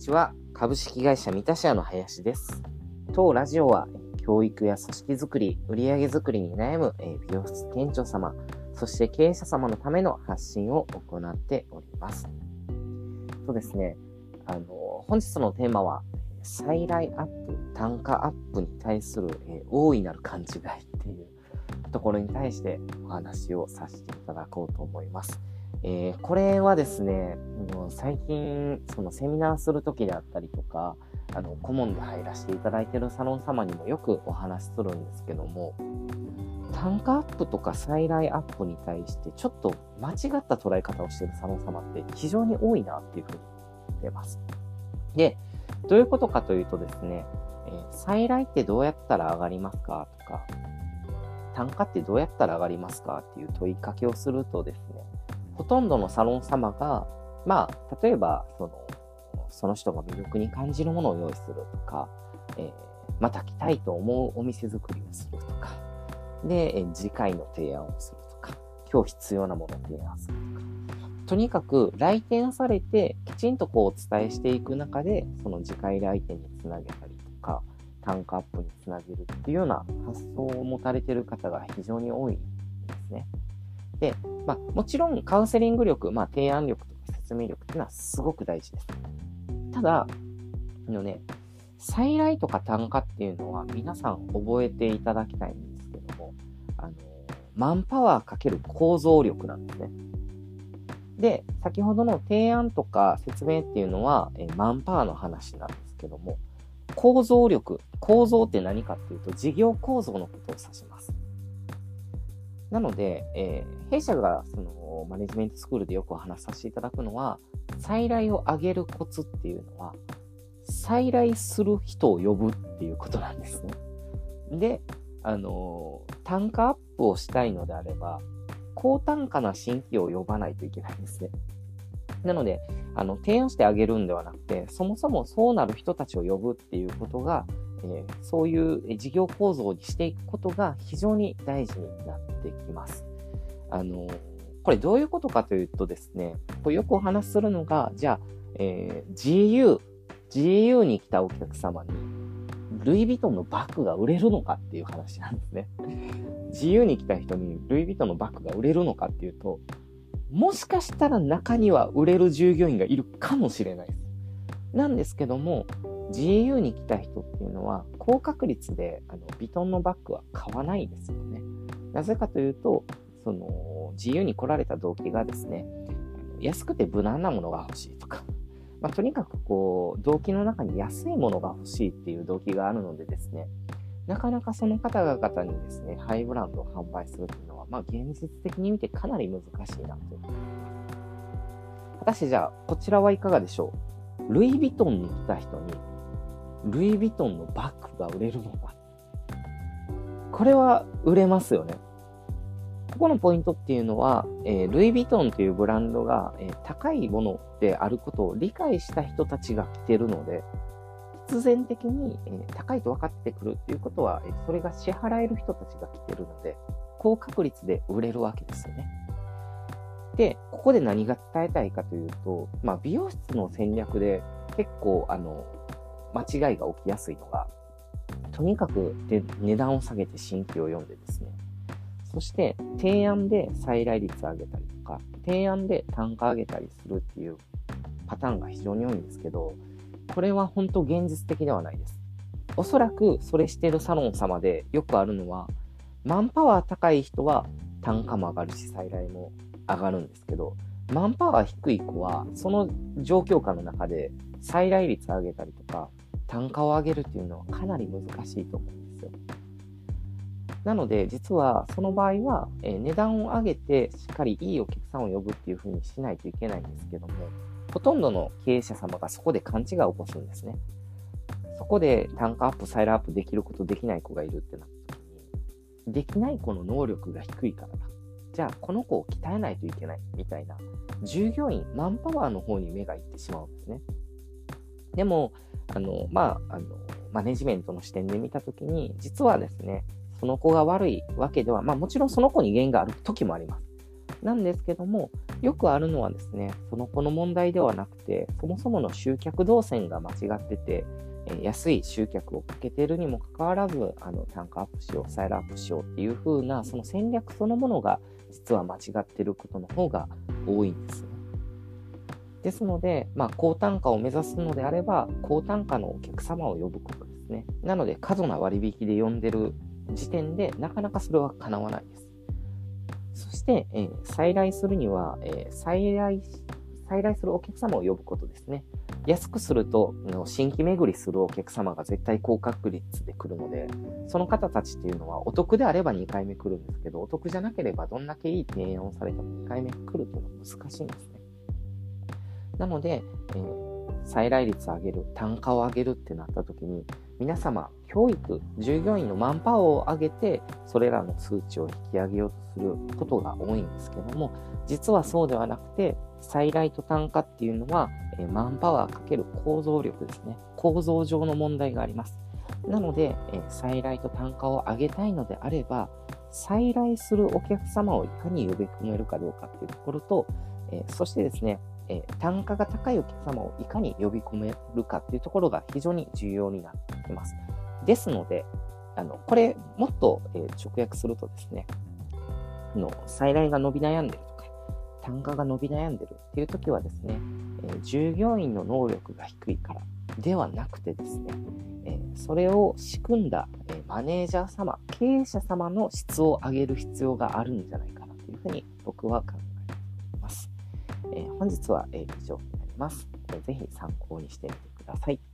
ちは。株式会社三田社の林です。当ラジオは、教育や組織づくり、売上づくりに悩む美容室店長様、そして経営者様のための発信を行っております。そうですね。あの、本日のテーマは、再来アップ、単価アップに対する、え、大いなる勘違いっていうところに対してお話をさせていただこうと思います。えー、これはですね、最近、そのセミナーするときであったりとか、あの、顧問で入らせていただいているサロン様にもよくお話しするんですけども、単価アップとか再来アップに対してちょっと間違った捉え方をしてるサロン様って非常に多いなっていうふうに言ってます。で、どういうことかというとですね、えー、再来ってどうやったら上がりますかとか、単価ってどうやったら上がりますかっていう問いかけをするとですね、ほとんどのサロン様が、まあ、例えば、その、その人が魅力に感じるものを用意するとか、えー、また来たいと思うお店作りをするとか、で、え次回の提案をするとか、今日必要なものを提案するとか。とにかく来店されてきちんとこうお伝えしていく中で、その次回来店につなげたりとか、単価アップにつなげるっていうような発想を持たれている方が非常に多いんですね。で、まあ、もちろんカウンセリング力、まあ、提案力とか説明力っていうのはすごく大事です。ただ、あのね、再来とか単価っていうのは皆さん覚えていただきたいんですけども、あの、マンパワーかける構造力なんですね。で、先ほどの提案とか説明っていうのは、えマンパワーの話なんですけども、構造力、構造って何かっていうと、事業構造のことを指します。なので、えー、弊社がそのマネジメントスクールでよくお話しさせていただくのは、再来を上げるコツっていうのは、再来する人を呼ぶっていうことなんですね。で、あのー、単価アップをしたいのであれば、高単価な新規を呼ばないといけないんですね。なので、あの、提案してあげるんではなくて、そもそもそうなる人たちを呼ぶっていうことが、えー、そういう事業構造にしていくことが非常に大事になってきます。あの、これどういうことかというとですね、これよくお話しするのが、じゃあ、えー、GU、GU に来たお客様に、ルイ・ヴィトンのバッグが売れるのかっていう話なんですね。GU に来た人にルイ・ヴィトンのバッグが売れるのかっていうと、もしかしたら中には売れる従業員がいるかもしれないです。なんですけども、GU に来た人っていうのは、高確率で、あの、ビトンのバッグは買わないですよね。なぜかというと、その、GU に来られた動機がですね、安くて無難なものが欲しいとか、まあ、とにかくこう、動機の中に安いものが欲しいっていう動機があるのでですね、なかなかその方々にですね、ハイブランドを販売するっていう、まあ、現実的に見てかなり難しいなと。果たしてじゃあ、こちらはいかがでしょう？ルイ・ヴィトンに来た人にルイ・ヴィトンのバッグが売れるのか。これは売れますよね。ここのポイントっていうのは、えー、ルイ・ヴィトンというブランドが、えー、高いものであることを理解した人たちが来てるので、必然的に、えー、高いと分かってくるっていうことは、えそれが支払える人たちが来てるので、高確率で売れるわけですよね。で、ここで何が伝えたいかというと、まあ、美容室の戦略で結構、あの、間違いが起きやすいのが、とにかくで値段を下げて新規を読んでですね、そして提案で再来率上げたりとか、提案で単価上げたりするっていうパターンが非常に多いんですけど、これは本当現実的ではないです。おそらくそれしてるサロン様でよくあるのは、マンパワー高い人は単価も上がるし、再来も上がるんですけど、マンパワー低い子は、その状況下の中で再来率上げたりとか、単価を上げるっていうのはかなり難しいと思うんですよ。なので、実はその場合は、え値段を上げてしっかりいいお客さんを呼ぶっていう風にしないといけないんですけども、ほとんどの経営者様がそこで勘違いを起こすんですね。そこで単価アップ、サイラアップできることできない子がいるってなった時に、できない子の能力が低いからだ。じゃあ、この子を鍛えないといけないみたいな、従業員、マンパワーの方に目がいってしまうんですね。でも、あの、まあ、あの、マネジメントの視点で見たときに、実はですね、その子が悪いわけでは、まあもちろんその子に原因がある時もあります。なんですけども、よくあるのはですね、その子の問題ではなくて、そもそもの集客動線が間違ってて、え安い集客をかけているにもかかわらず、あの単価アップしよう、サイルアップしようっていう風な、その戦略そのものが実は間違ってることの方が多いんですね。ですので、まあ、高単価を目指すのであれば、高単価のお客様を呼ぶことですね。なので、過度な割引で呼んでる時点で、なかなかそれは叶わないです。そして、えー、再来するには、えー、再来、再来するお客様を呼ぶことですね。安くすると、新規巡りするお客様が絶対高確率で来るので、その方たちっていうのはお得であれば2回目来るんですけど、お得じゃなければどんだけいい提案をされても2回目来るというのは難しいんですね。なので、えー、再来率を上げる、単価を上げるってなった時に、皆様、教育、従業員のマンパワーを上げて、それらの数値を引き上げようとすることが多いんですけども、実はそうではなくて、再来と単価っていうのは、え、マンパワーかける構造力ですね。構造上の問題があります。なので、え、再来と単価を上げたいのであれば、再来するお客様をいかに呼び込めるかどうかっていうところと、え、そしてですね、えー、単価が高いお客様をいかに呼び込めるかっていうところが非常に重要になってきます。ですので、あのこれ、もっと、えー、直訳するとですね、の再来が伸び悩んでるとか、単価が伸び悩んでるっていう時はですね、えー、従業員の能力が低いからではなくてですね、え、それを仕組んだ、え、マネージャー様、経営者様の質を上げる必要があるんじゃないかなというふうに僕は考え。えー、本日は、え以上になります、ぜひ参考にしてみてください。